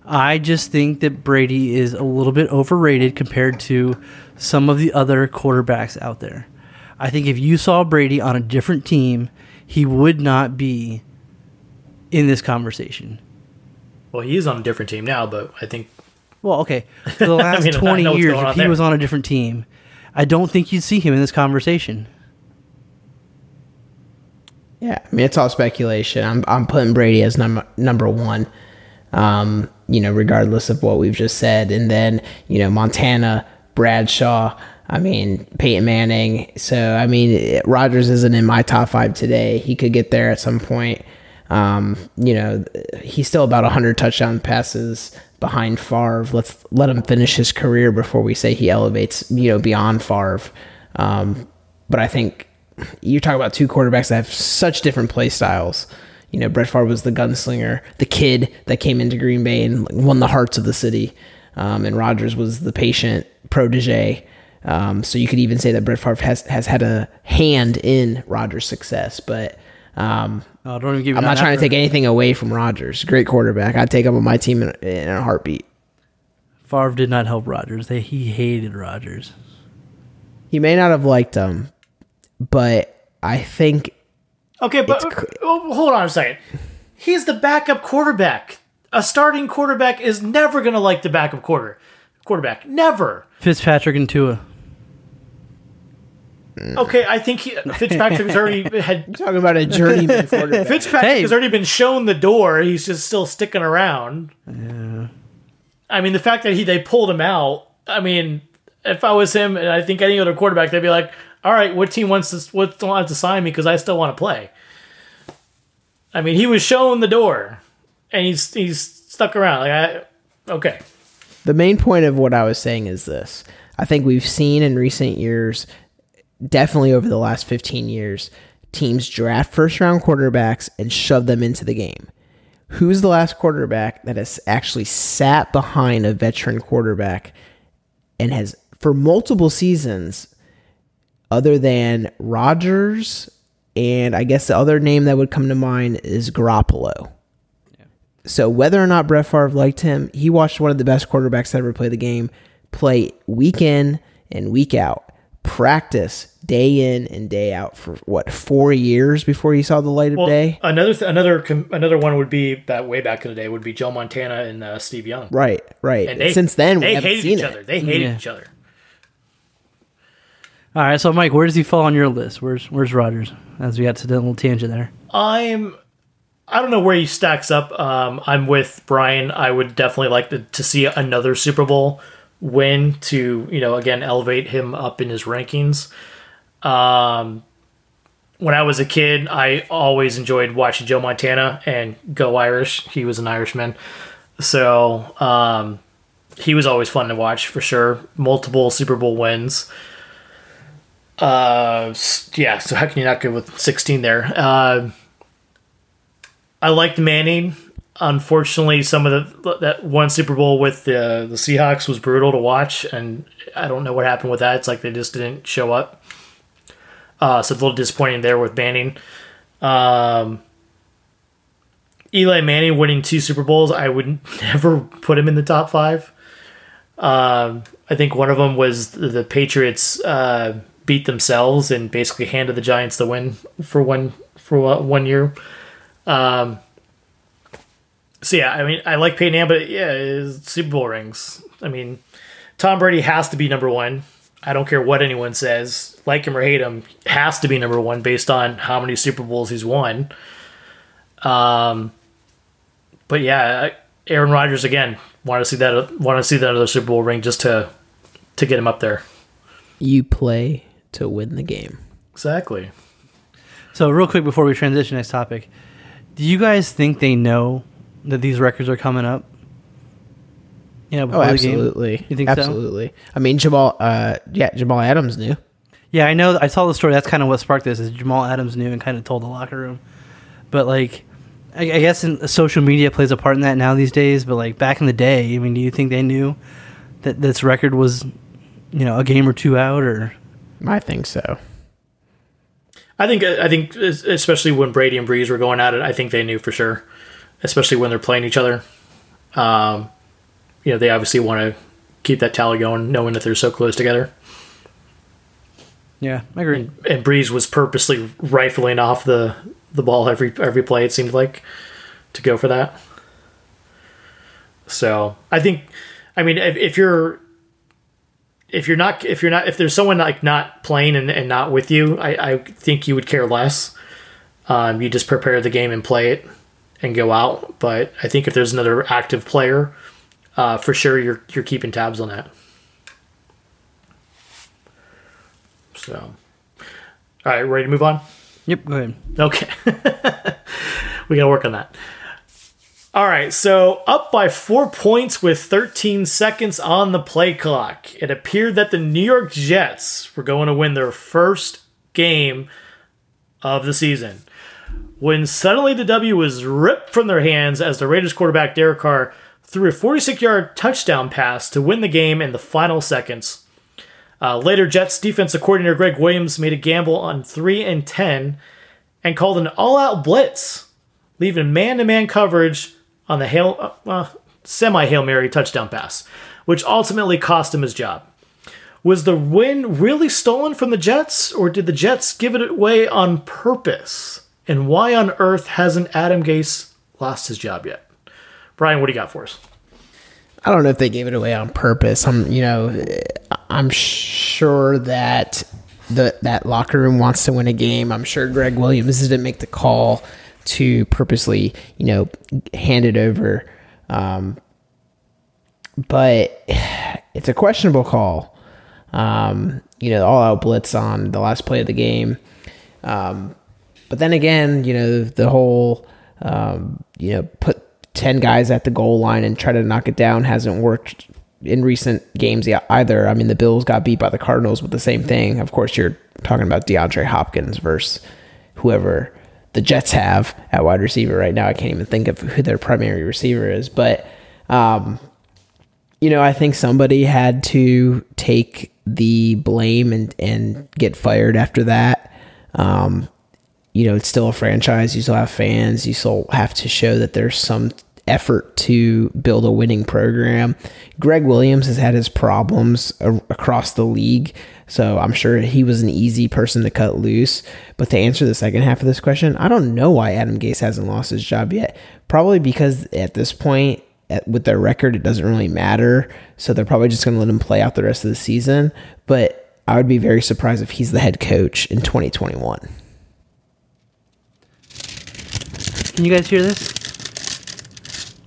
I just think that Brady is a little bit overrated compared to some of the other quarterbacks out there. I think if you saw Brady on a different team, he would not be in this conversation. Well, he is on a different team now, but I think Well, okay. For the last mean, 20 years, if he there. was on a different team, I don't think you'd see him in this conversation. Yeah, I mean it's all speculation. I'm I'm putting Brady as number number one. Um, you know, regardless of what we've just said, and then you know Montana, Bradshaw. I mean Peyton Manning. So I mean Rodgers isn't in my top five today. He could get there at some point. Um, you know, he's still about 100 touchdown passes behind Favre. Let's let him finish his career before we say he elevates, you know, beyond Favre. Um, but I think you're talking about two quarterbacks that have such different play styles. You know, Brett Favre was the gunslinger, the kid that came into Green Bay and won the hearts of the city, um, and Rodgers was the patient protege. Um, so you could even say that Brett Favre has has had a hand in Rodgers' success, but um, Oh, don't even give I'm not trying to take anything away from Rodgers. Great quarterback. I'd take him on my team in, in a heartbeat. Favre did not help Rodgers. They, he hated Rodgers. He may not have liked him, but I think okay, but It's cl- oh, hold on a second. He's the backup quarterback. A starting quarterback is never going to like the backup quarter quarterback. Never. Fitzpatrick and Tua. Hmm. Okay, I think he, Fitzpatrick has already had talking about a journeyman quarterback. Fitzpatrick Hey. has already been shown the door. He's just still sticking around. Yeah. I mean, the fact that he they pulled him out. I mean, if I was him, and I think any other quarterback, they'd be like, "All right, what team wants to what wants to sign me because I still want to play." I mean, he was shown the door, and he's he's stuck around. Like, I okay, The main point of what I was saying is this. I think we've seen in recent years, definitely over the last 15 years, teams draft first round quarterbacks and shove them into the game. Who's the last quarterback that has actually sat behind a veteran quarterback and has for multiple seasons, other than Rodgers, and I guess the other name that would come to mind is Garoppolo. So whether or not Brett Favre liked him, he watched one of the best quarterbacks to ever play the game play week in and week out, practice day in and day out for what four years before he saw the light of Well, day. another th- another com- another one would be that way back in the day would be Joe Montana and uh, Steve Young. Right, right. And they, Since then, we they haven't hated seen each it. other. They hated Yeah. each other. All right, so Mike, where does he fall on your list? Where's Where's Rodgers? As we got to the little tangent there. I'm. I don't know where he stacks up. Um, I'm with Brian. I would definitely like to, to see another Super Bowl win to you know again elevate him up in his rankings. Um, when I was a kid, I always enjoyed watching Joe Montana and Go Irish. He was an Irishman, so um, he was always fun to watch for sure. Multiple Super Bowl wins. Uh, yeah. So how can you not go with 16 there? Uh, I liked Manning. Unfortunately, some of the that one Super Bowl with the the Seahawks was brutal to watch, and I don't know what happened with that. It's like they just didn't show up. Uh, so it's a little disappointing there with Manning. Um, Eli Manning winning two Super Bowls, I would never put him in the top five. Um, I think one of them was the, the Patriots uh, beat themselves and basically handed the Giants the win for one for one year. Um, so yeah, I mean, I like Peyton Manning, but yeah, Super Bowl rings. I mean, Tom Brady has to be number one. I don't care what anyone says, like him or hate him, has to be number one based on how many Super Bowls he's won. Um, but yeah, Aaron Rodgers again. Want to see that? Want to see that other Super Bowl ring just to to get him up there. You play to win the game. Exactly. So real quick before we transition next topic, do you guys think they know that these records are coming up? You know, Oh, before the game? absolutely. You think so? absolutely. I mean, Jamal. Uh, yeah, Jamal Adams knew. Yeah, I know. I saw the story. That's kind of what sparked this. Is Jamal Adams knew and kind of told the locker room, but like, I, I guess in, social media plays a part in that now these days. But like back in the day, I mean, do you think they knew that this record was, you know, a game or two out, or I think so. I think I think especially when Brady and Brees were going at it, I think they knew for sure, especially when they're playing each other. Um, you know, they obviously want to keep that tally going, knowing that they're so close together. yeah, I agree. And Brees was purposely rifling off the the ball every every play. It seemed like to go for that. So I think, I mean, if, if you're if you're not if you're not if there's someone like not playing and, and not with you, I, I think you would care less. Um, you just prepare the game and play it and go out. But I think if there's another active player, uh, for sure you're you're keeping tabs on that. So, all right, ready to move on? Yep, go ahead. Okay. we got to work on that. All right, so up by four points with 13 seconds on the play clock. It appeared that the New York Jets were going to win their first game of the season. When suddenly the W was ripped from their hands as the Raiders quarterback Derek Carr threw a 46 yard touchdown pass to win the game in the final seconds. Uh, later, Jets defensive coordinator Gregg Williams made a gamble on 3 and 10 and called an all out blitz, leaving man to man coverage on the Hail, uh, semi Hail Mary touchdown pass, which ultimately cost him his job. Was the win really stolen from the Jets, or did the Jets give it away on purpose? And why on earth hasn't Adam Gase lost his job yet? Brian, what do you got for us? I don't know if they gave it away on purpose. I'm, you know, I'm sure that the that locker room wants to win a game. I'm sure Gregg Williams didn't make the call to purposely, you know, hand it over. Um, but it's a questionable call. Um, you know, all out blitz on the last play of the game. Um, but then again, you know, the whole, um, you know, put 10 guys at the goal line and try to knock it down hasn't worked in recent games either. I mean, the Bills got beat by the Cardinals with the same thing. Of course, you're talking about DeAndre Hopkins versus whoever the Jets have at wide receiver right now. I can't even think of who their primary receiver is, but, um, you know, I think somebody had to take the blame and and get fired after that. Um, you know, it's still a franchise. You still have fans. You still have to show that there's some effort to build a winning program. Gregg Williams has had his problems a- across the league, so I'm sure he was an easy person to cut loose. But to answer the second half of this question, I don't know why Adam Gase hasn't lost his job yet. Probably because at this point, at, with their record, it doesn't really matter. So they're probably just going to let him play out the rest of the season. But I would be very surprised if he's the head coach in 2021. Can you guys hear this?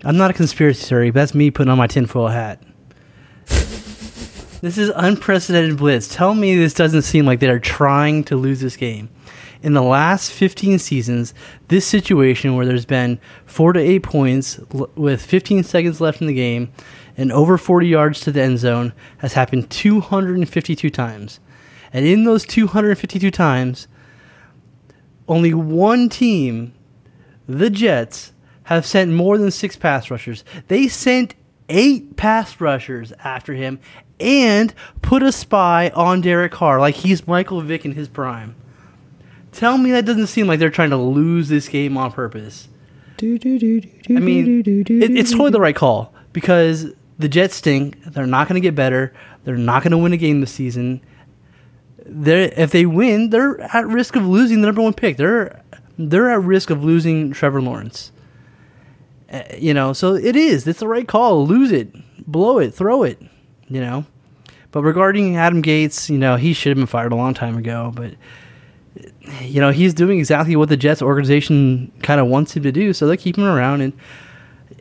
I'm not a conspiracy theory, but that's me putting on my tinfoil hat. this is unprecedented blitz. Tell me this doesn't seem like they're trying to lose this game. In the last 15 seasons, this situation where there's been four to eight points l- with 15 seconds left in the game and over 40 yards to the end zone has happened 252 times. And in those 252 times, only one team the Jets have sent more than six pass rushers. They sent eight pass rushers after him and put a spy on Derek Carr like he's Michael Vick in his prime. Tell me that doesn't seem like they're trying to lose this game on purpose. I mean, it, it's totally the right call because the Jets stink. They're not going to get better. They're not going to win a game this season. They're, if they win, they're at risk of losing the number one pick. They're they're at risk of losing Trevor Lawrence. Uh, you know, so it is. It's the right call. Lose it, blow it, throw it. You know. But regarding Adam Gase, you know, he should have been fired a long time ago. But you know, he's doing exactly what the Jets organization kind of wants him to do. So they keep him around, and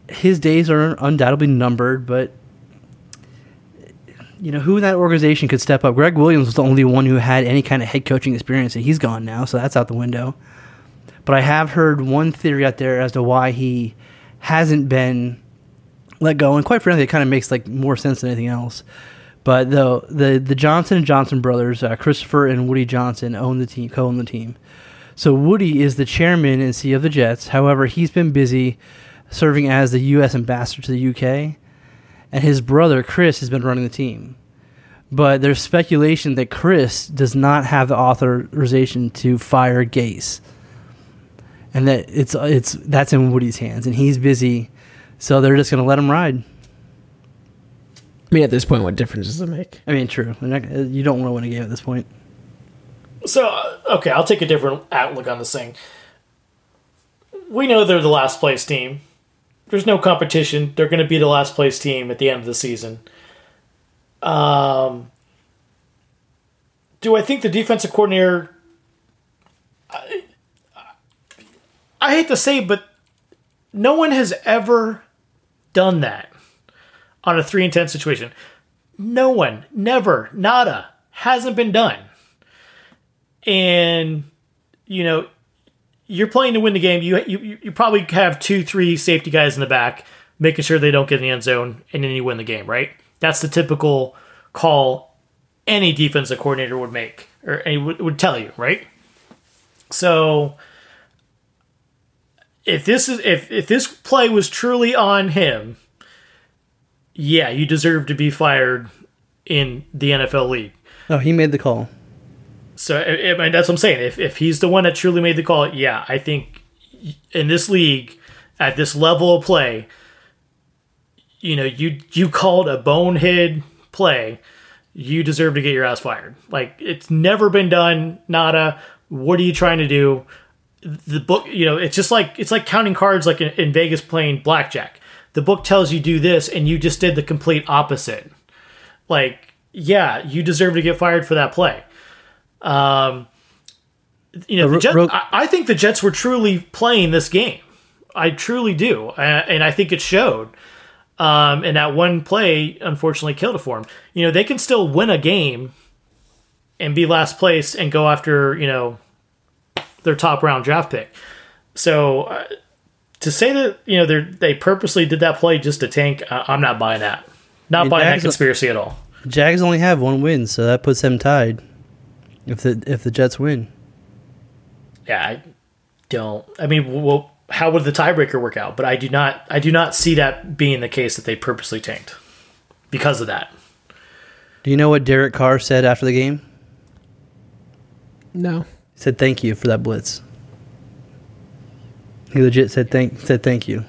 his days are undoubtedly numbered. But you know, who in that organization could step up? Gregg Williams was the only one who had any kind of head coaching experience, and he's gone now, so that's out the window. But I have heard one theory out there as to why he hasn't been let go, and quite frankly, it kind of makes like more sense than anything else. But the the the Johnson and Johnson brothers, uh, Christopher and Woody Johnson, own the team, co-own the team. So Woody is the chairman and CEO of the Jets. However, he's been busy serving as the U.S. ambassador to the UK, and his brother Chris has been running the team. But there's speculation that Chris does not have the authorization to fire Gase, and that it's it's that's in Woody's hands, and he's busy, so they're just going to let him ride. I mean, at this point, what difference does it make? I mean, true. Not- you don't want to win a game at this point. So, uh, okay, I'll take a different outlook on this thing. We know they're the last place team. There's no competition. They're going to be the last place team at the end of the season. Um, do I think the defensive coordinator? I, I hate to say, but no one has ever done that on a three and ten situation. No one, never, nada, hasn't been done and you know you're playing to win the game. You you you probably have two, three safety guys in the back, making sure they don't get in the end zone, and then you win the game. Right? That's the typical call any defensive coordinator would make or would, would tell you. Right? So if this is if if this play was truly on him, yeah, you deserve to be fired in the NFL league. Oh, he made the call. So I, I mean, that's what I'm saying. If if he's the one that truly made the call, yeah, I think in this league, at this level of play, you know, you you called a bonehead play, you deserve to get your ass fired. Like it's never been done. Nada. What are you trying to do? The book, you know, it's just like it's like counting cards, like in, in Vegas playing blackjack. The book tells you do this, and you just did the complete opposite. Like, yeah, you deserve to get fired for that play. Um, you know, the Jets, I, I think the Jets were truly playing this game. I truly do, uh, and I think it showed. Um, and that one play unfortunately killed it for them. You know, they can still win a game and be last place and go after you know their top round draft pick. So uh, to say that you know they they purposely did that play just to tank, uh, I'm not buying that. Not mean, buying that Jags- conspiracy at all. Jags only have one win, so that puts them tied. If the if the Jets win, Yeah, I don't. I mean, well, how would the tiebreaker work out? But I do not. I do not see that being the case that they purposely tanked because of that. Do you know what Derek Carr said after the game? No. He said thank you for that blitz. He legit said thank said thank you.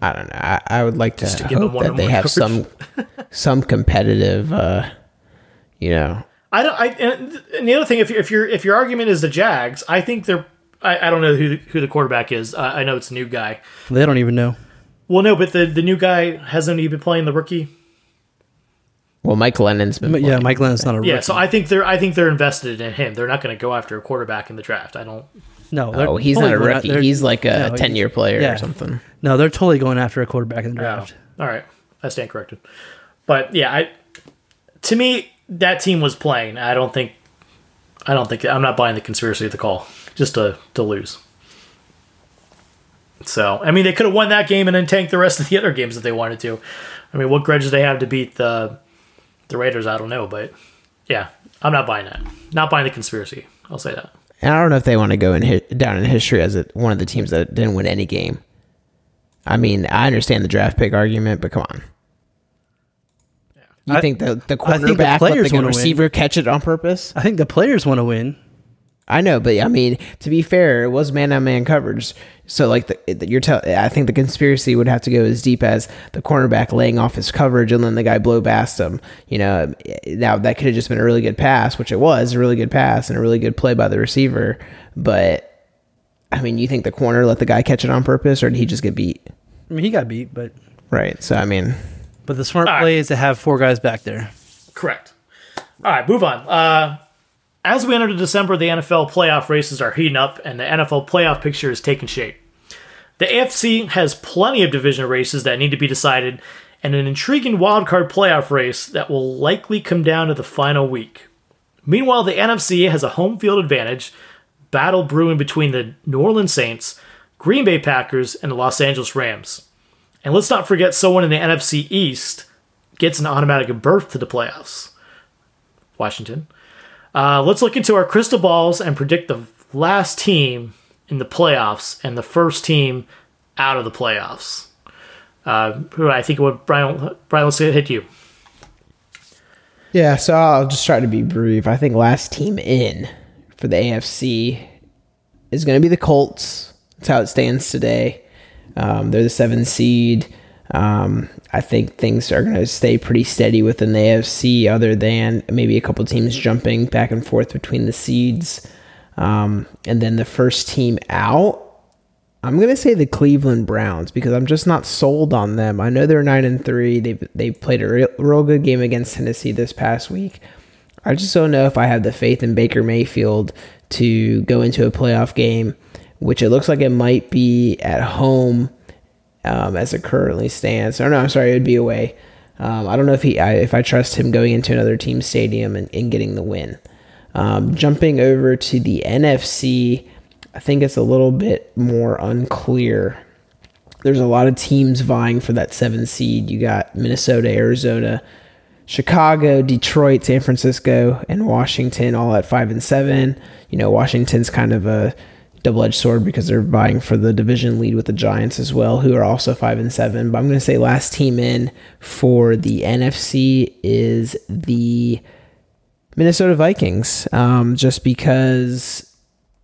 I don't know. I, I would like to, Just to give hope that they one-on-one have some some competitive, uh, you know. I don't. I and and the other thing, if if your if your argument is the Jags, I think they're. I, I don't know who the, who the quarterback is. I, I know it's a new guy. They don't even know. Well, no, but the the new guy hasn't he been playing the rookie? Well, Mike Glennon's been. But yeah. Mike Glennon's not a Yeah, so I think they're I think they're invested in him. They're not going to go after a quarterback in the draft. I don't. no, Oh, he's totally not a going out- rookie. they're- He's like a no, ten year player yeah. or something. No, they're totally going after a quarterback in the draft. all right, I stand corrected. But yeah, I to me that team was playing. I don't think. I don't think I'm not buying the conspiracy of the call just to to lose. So I mean, they could have won that game and then tanked the rest of the other games if they wanted to. I mean, what grudge do they have to beat the the Raiders? I don't know, but yeah, I'm not buying that. Not buying the conspiracy. I'll say that. And I don't know if they want to go in hi- down in history as a, one of the teams that didn't win any game. I mean, I understand the draft pick argument, but come on. You I- think the the I think the quarterback let the wanna win. receiver catch it on purpose? I think the players want to win. I know, but I mean, to be fair, it was man on man coverage. So, like, the, the, you're telling, I think the conspiracy would have to go as deep as the cornerback laying off his coverage and then the guy blow past him. You know, now that could have just been a really good pass, which it was a really good pass and a really good play by the receiver. But I mean, you think the corner let the guy catch it on purpose, or did he just get beat? I mean, he got beat, but Right. So, I mean, but the smart All right. play is to have four guys back there. Correct. All right, move on. Uh, as we enter December, the NFL playoff races are heating up, and the NFL playoff picture is taking shape. The AFC has plenty of division races that need to be decided, and an intriguing wildcard playoff race that will likely come down to the final week. Meanwhile, the NFC has a home field advantage, battle brewing between the New Orleans Saints, Green Bay Packers, and the Los Angeles Rams. And let's not forget someone in the NFC East gets an automatic berth to the playoffs. Washington. Uh, let's look into our crystal balls and predict the last team in the playoffs and the first team out of the playoffs. Uh, I think what Brian Brian let's hit you. yeah. So I'll just try to be brief. I think last team in for the AFC is going to be the Colts. That's how it stands today. Um, they're the seven seed. Um, I think things are going to stay pretty steady within the AFC, other than maybe a couple teams jumping back and forth between the seeds. Um, and then the first team out, I'm going to say the Cleveland Browns because I'm just not sold on them. I know they're nine and three. They they played a real, real good game against Tennessee this past week. I just don't know if I have the faith in Baker Mayfield to go into a playoff game, which it looks like it might be at home um, as it currently stands. Or no, I'm sorry, it would be away. Um, I don't know if he, I, if I trust him going into another team's stadium and, and getting the win. Um, jumping over to the NFC, I think it's a little bit more unclear. There's a lot of teams vying for that seven seed. You got Minnesota, Arizona, Chicago, Detroit, San Francisco, and Washington all at five and seven. You know, Washington's kind of a double-edged sword because they're vying for the division lead with the Giants as well, who are also five and seven. But I'm going to say last team in for the NFC is the Minnesota Vikings, um, just because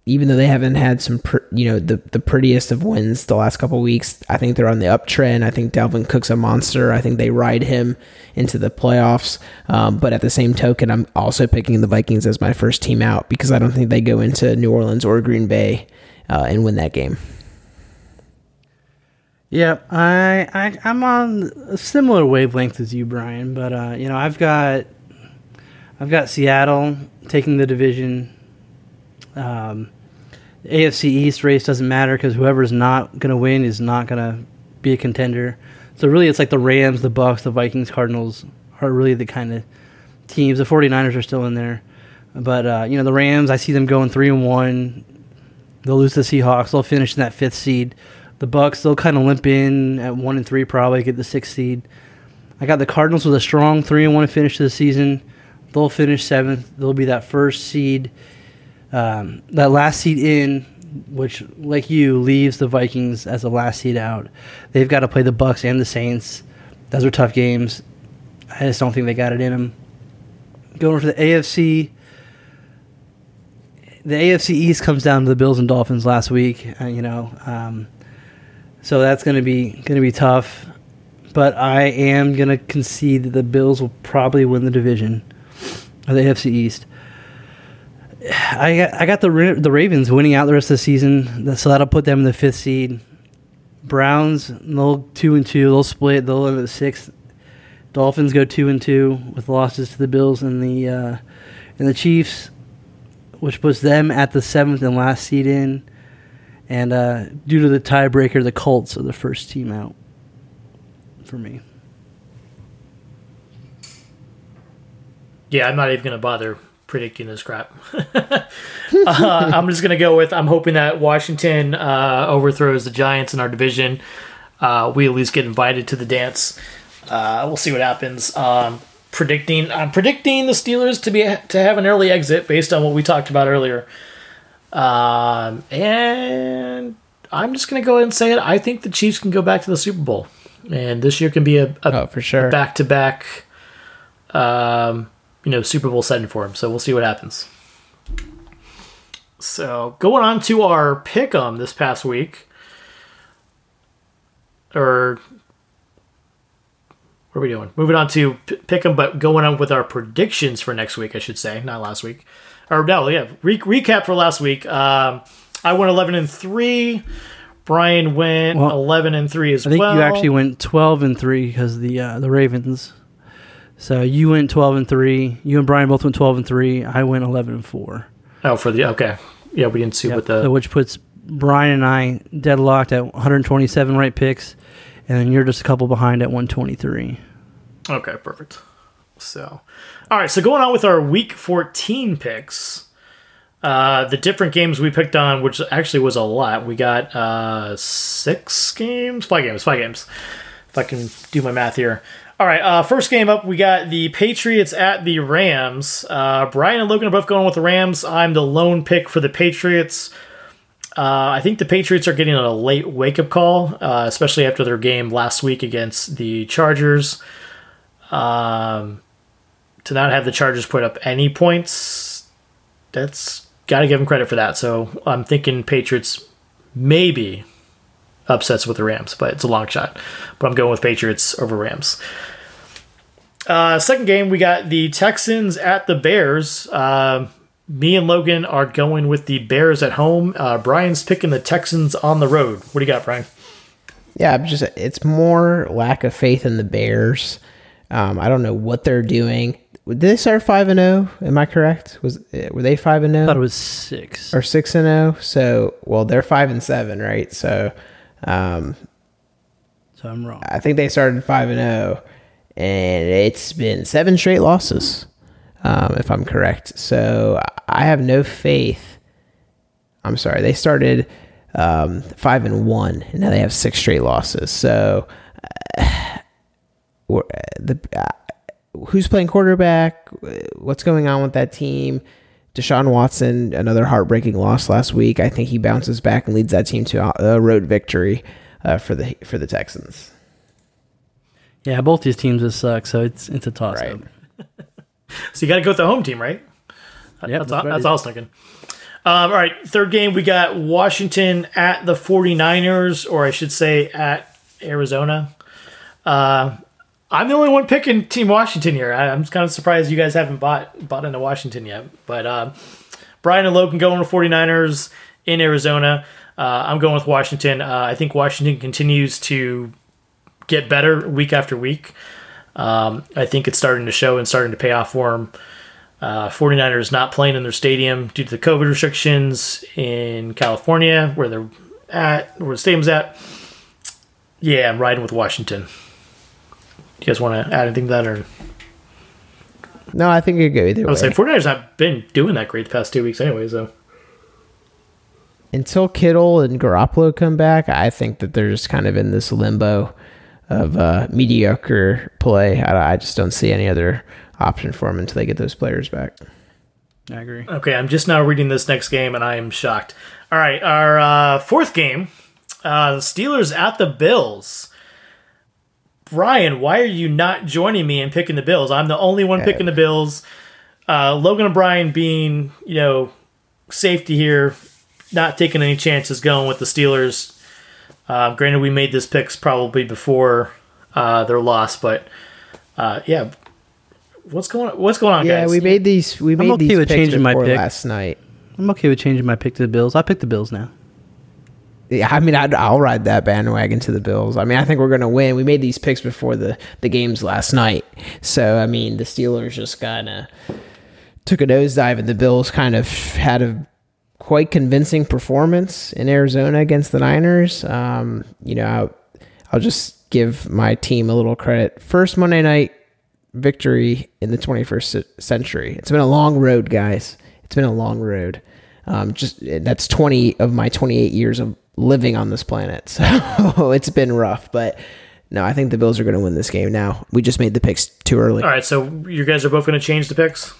even though they haven't had some, pr- you know, the, the prettiest of wins the last couple weeks, I think they're on the uptrend. I think Dalvin Cook's a monster. I think they ride him into the playoffs. Um, but at the same token, I'm also picking the Vikings as my first team out because I don't think they go into New Orleans or Green Bay uh, and win that game. Yeah, I, I I'm on a similar wavelength as you, Brian. But uh, you know, I've got I've got Seattle taking the division. Um, AFC East race doesn't matter because whoever's not going to win is not going to be a contender. So really, it's like the Rams, the Bucs, the Vikings, Cardinals are really the kind of teams. The 49ers are still in there, but uh, you know the Rams. I see them going three and one. They'll lose to the Seahawks. They'll finish in that fifth seed. The Bucs, they'll kind of limp in at one and three, probably get the sixth seed. I got the Cardinals with a strong three and one finish to the season. They'll finish seventh. They'll be that first seed, um, that last seed in, which, like you, leaves the Vikings as the last seed out. They've got to play the Bucs and the Saints. Those are tough games. I just don't think they got it in them. Going over to the AFC, the AFC East comes down to the Bills and Dolphins last week. Uh, you know, um, so that's going to be going to be tough. But I am going to concede that the Bills will probably win the division of the AFC East. I got, I got the the Ravens winning out the rest of the season, so that'll put them in the fifth seed. Browns, they'll two and two. They'll split. They'll end at the sixth. Dolphins go two and two with losses to the Bills and the uh, and the Chiefs, which puts them at the seventh and last seed in. And uh, due to the tiebreaker, the Colts are the first team out for me. Yeah, I'm not even going to bother predicting this crap. uh, I'm just going to go with I'm hoping that Washington uh, overthrows the Giants in our division. Uh, we at least get invited to the dance. Uh, we'll see what happens. Um, predicting I'm predicting the Steelers to be to have an early exit based on what we talked about earlier. Um, and I'm just going to go ahead and say it. I think the Chiefs can go back to the Super Bowl, and this year can be a, a oh for sure back to back. Um, you know, Super Bowl setting for him. So we'll see what happens. So going on to our pick 'em this past week, or what are we doing? Moving on to p- pick 'em, but going on with our predictions for next week, I should say, not last week. Or no, yeah, re- recap for last week. Um, I went eleven and three. Brian went Well, eleven and three as well. I think well. you actually went twelve and three because the uh, the Ravens. So you went twelve and three. You and Brian both went twelve and three. I went eleven and four. oh for the okay, yeah, we didn't see Yep. what the So which puts Brian and I deadlocked at 127 right picks, and then you're just a couple behind at 123. Okay, perfect. So, all right. So going on with our week 14 picks, uh, the different games we picked on, which actually was a lot. We got uh, six games, five games, five games. If I can do my math here. All right. Uh, first game up, we got the Patriots at the Rams. Uh, Brian and Logan are both going with the Rams. I'm the lone pick for the Patriots. Uh, I think the Patriots are getting a late wake up call, uh, especially after their game last week against the Chargers. Um, to not have the Chargers put up any points, that's got to give them credit for that. So I'm thinking Patriots maybe upsets with the Rams, but it's a long shot. But I'm going with Patriots over Rams. Uh, second game, we got the Texans at the Bears. Uh, me and Logan are going with the Bears at home. Uh, Brian's picking the Texans on the road. What do you got, Brian? Yeah, I'm just it's more lack of faith in the Bears. Um, I don't know what they're doing. Did they start five and zero? Am I correct? Was uh, were they five and I thought it was six. or six and zero? So well, they're five and seven, right? So um, So I'm wrong. I think they started five and zero, and it's been seven straight losses, um, if I'm correct. So I have no faith. I'm sorry, they started um, five and one, and now they have six straight losses. So uh, the uh, who's playing quarterback? What's going on with that team? Deshaun Watson, another heartbreaking loss last week. I think he bounces back and leads that team to a road victory uh, for the for the Texans. Yeah, both these teams just suck, so it's it's a toss Right. up. So you got to go with the home team, right? Yep, that's, that's all, what that's all I was thinking. Um, all right, third game, we got Washington at the 49ers, or I should say at Arizona. Uh, I'm the only one picking Team Washington here. I, I'm kind of surprised you guys haven't bought bought into Washington yet. But uh, Brian and Logan going with 49ers in Arizona. Uh, I'm going with Washington. Uh, I think Washington continues to get better week after week. Um, I think it's starting to show and starting to pay off for them. Uh, 49ers not playing in their stadium due to the COVID restrictions in California, where they're at, where the stadium's at. Yeah, I'm riding with Washington. You guys want to add anything to that? Or No, I think it could go either I way. would say 49ers have been doing that great the past two weeks anyway, so. Until Kittle and Garoppolo come back, I think that they're just kind of in this limbo of uh, mediocre play. I, I just don't see any other option for them until they get those players back. I agree. Okay, I'm just now reading this next game and I am shocked. All right, our uh, fourth game, uh, the Steelers at the Bills. Brian, why are you not joining me in picking the Bills? I'm the only one picking the Bills. Uh, Logan and Brian being, you know, safety here, not taking any chances going with the Steelers. Uh, granted, we made this picks probably before uh, their loss, but uh, yeah, what's going on? What's going on, guys? Yeah, guys? we made these. We made okay these with picks changing my before pick. last night. I'm okay with changing my pick to the Bills. I pick the Bills now. Yeah, I mean, I'd, I'll ride that bandwagon to the Bills. I mean, I think we're going to win. We made these picks before the, the games last night. So, I mean, the Steelers just kind of took a nosedive, and the Bills kind of had a quite convincing performance in Arizona against the Niners. Um, you know, I'll, I'll just give my team a little credit. First Monday night victory in the 21st century. It's been a long road, guys. It's been a long road. Um, just that's 20 of my 28 years of living on this planet. So it's been rough, but no, I think the Bills are going to win this game now. We just made the picks too early. All right, so you guys are both going to change the picks.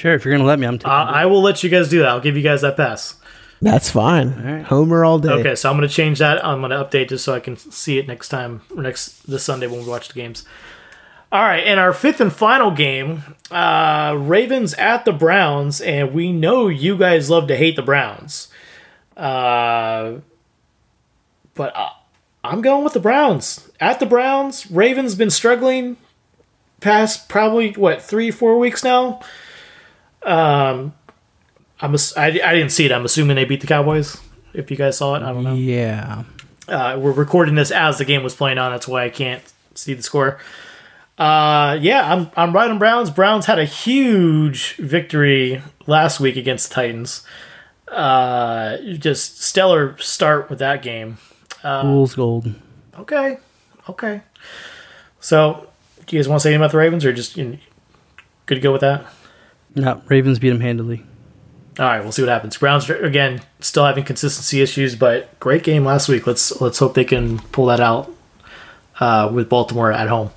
Sure, if you're gonna let me, I'm taking. Uh, I will let you guys do that. I'll give you guys that pass. That's fine. right. Homer all day. Okay, so I'm going to change that. I'm going to update just so I can see it next time, or next this Sunday when we watch the games. All right, and our fifth and final game, uh, Ravens at the Browns, and we know you guys love to hate the Browns, uh, but uh, I'm going with the Browns at the Browns. Ravens been struggling past probably what three four weeks now. Um, I'm ass- I, I didn't see it. I'm assuming they beat the Cowboys. If you guys saw it, I don't know. Yeah. Uh, we're recording this as the game was playing on. That's why I can't see the score. Uh, yeah, I'm I'm on Browns. Browns had a huge victory last week against the Titans. Uh, just stellar start with that game. Fool's gold. Okay, okay. So, do you guys want to say anything about the Ravens, or just you know, good to go with that? No, Ravens beat them handily. All right, we'll see what happens. Browns again still having consistency issues, but great game last week. Let's let's hope they can pull that out uh, with Baltimore at home.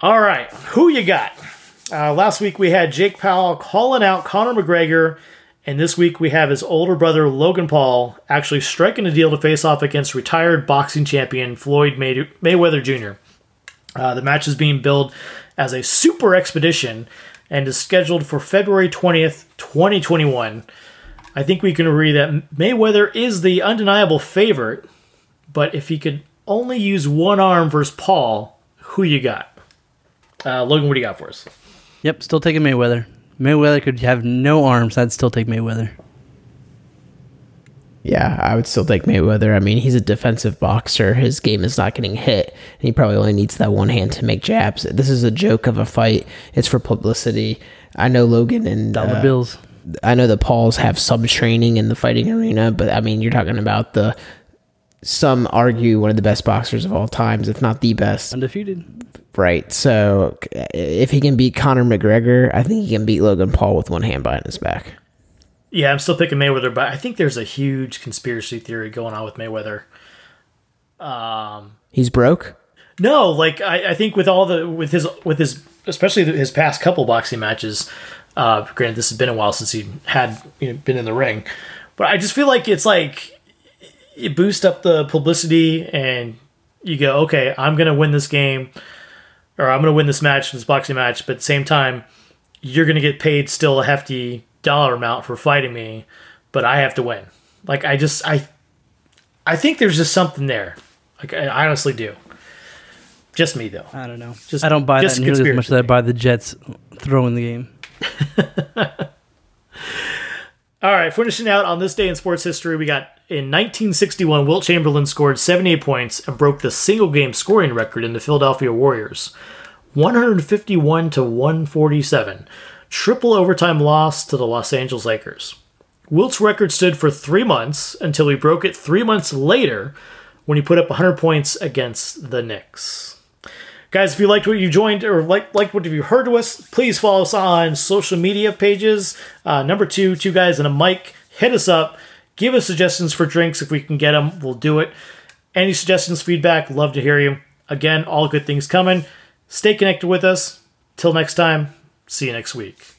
All right, who you got? Uh, last week we had Jake Paul calling out Conor McGregor, and this week we have his older brother Logan Paul actually striking a deal to face off against retired boxing champion Floyd May- Mayweather Jr. Uh, the match is being billed as a super expedition and is scheduled for February 20th, 2021. I think we can agree that Mayweather is the undeniable favorite, but if he could only use one arm versus Paul, who you got? Uh, Logan, what do you got for us? Yep, still taking Mayweather. Mayweather could have no arms. I'd still take Mayweather. Yeah, I would still take Mayweather. I mean, he's a defensive boxer. His game is not getting hit, and he probably only needs that one hand to make jabs. This is a joke of a fight. It's for publicity. I know Logan and Dollar uh, bills. I know the Pauls have some training in the fighting arena, but I mean, you're talking about the some argue one of the best boxers of all times, if not the best. Undefeated. Right. So if he can beat Conor McGregor, I think he can beat Logan Paul with one hand behind his back. Yeah, I'm still picking Mayweather, but I think there's a huge conspiracy theory going on with Mayweather. He's broke. No, like I, I think with all the with his with his especially his past couple boxing matches. Uh, granted, this has been a while since he had you know, been in the ring, but I just feel like it's like you boost up the publicity and you go, okay, I'm gonna win this game, or I'm gonna win this match, this boxing match, but at the same time, you're gonna get paid still a hefty dollar amount for fighting me, but I have to win. Like I just I, I think there's just something there. Like I honestly do. Just me though. I don't know. Just- I don't buy just that nearly as much as I buy the Jets throwing the game. All right, finishing out on this day in sports history, we got in 1961, Wilt Chamberlain scored 78 points and broke the single game scoring record in the Philadelphia Warriors. 151 to 147. Triple overtime loss to the Los Angeles Lakers. Wilt's record stood for three months until he broke it three months later when he put up 100 points against the Knicks. Guys, if you liked what you joined or like liked what you heard to us, please follow us on social media pages. Uh, number two, two guys and a mic. Hit us up. Give us suggestions for drinks if we can get them. We'll do it. Any suggestions, feedback, love to hear you. Again, all good things coming. Stay connected with us. Till next time, see you next week.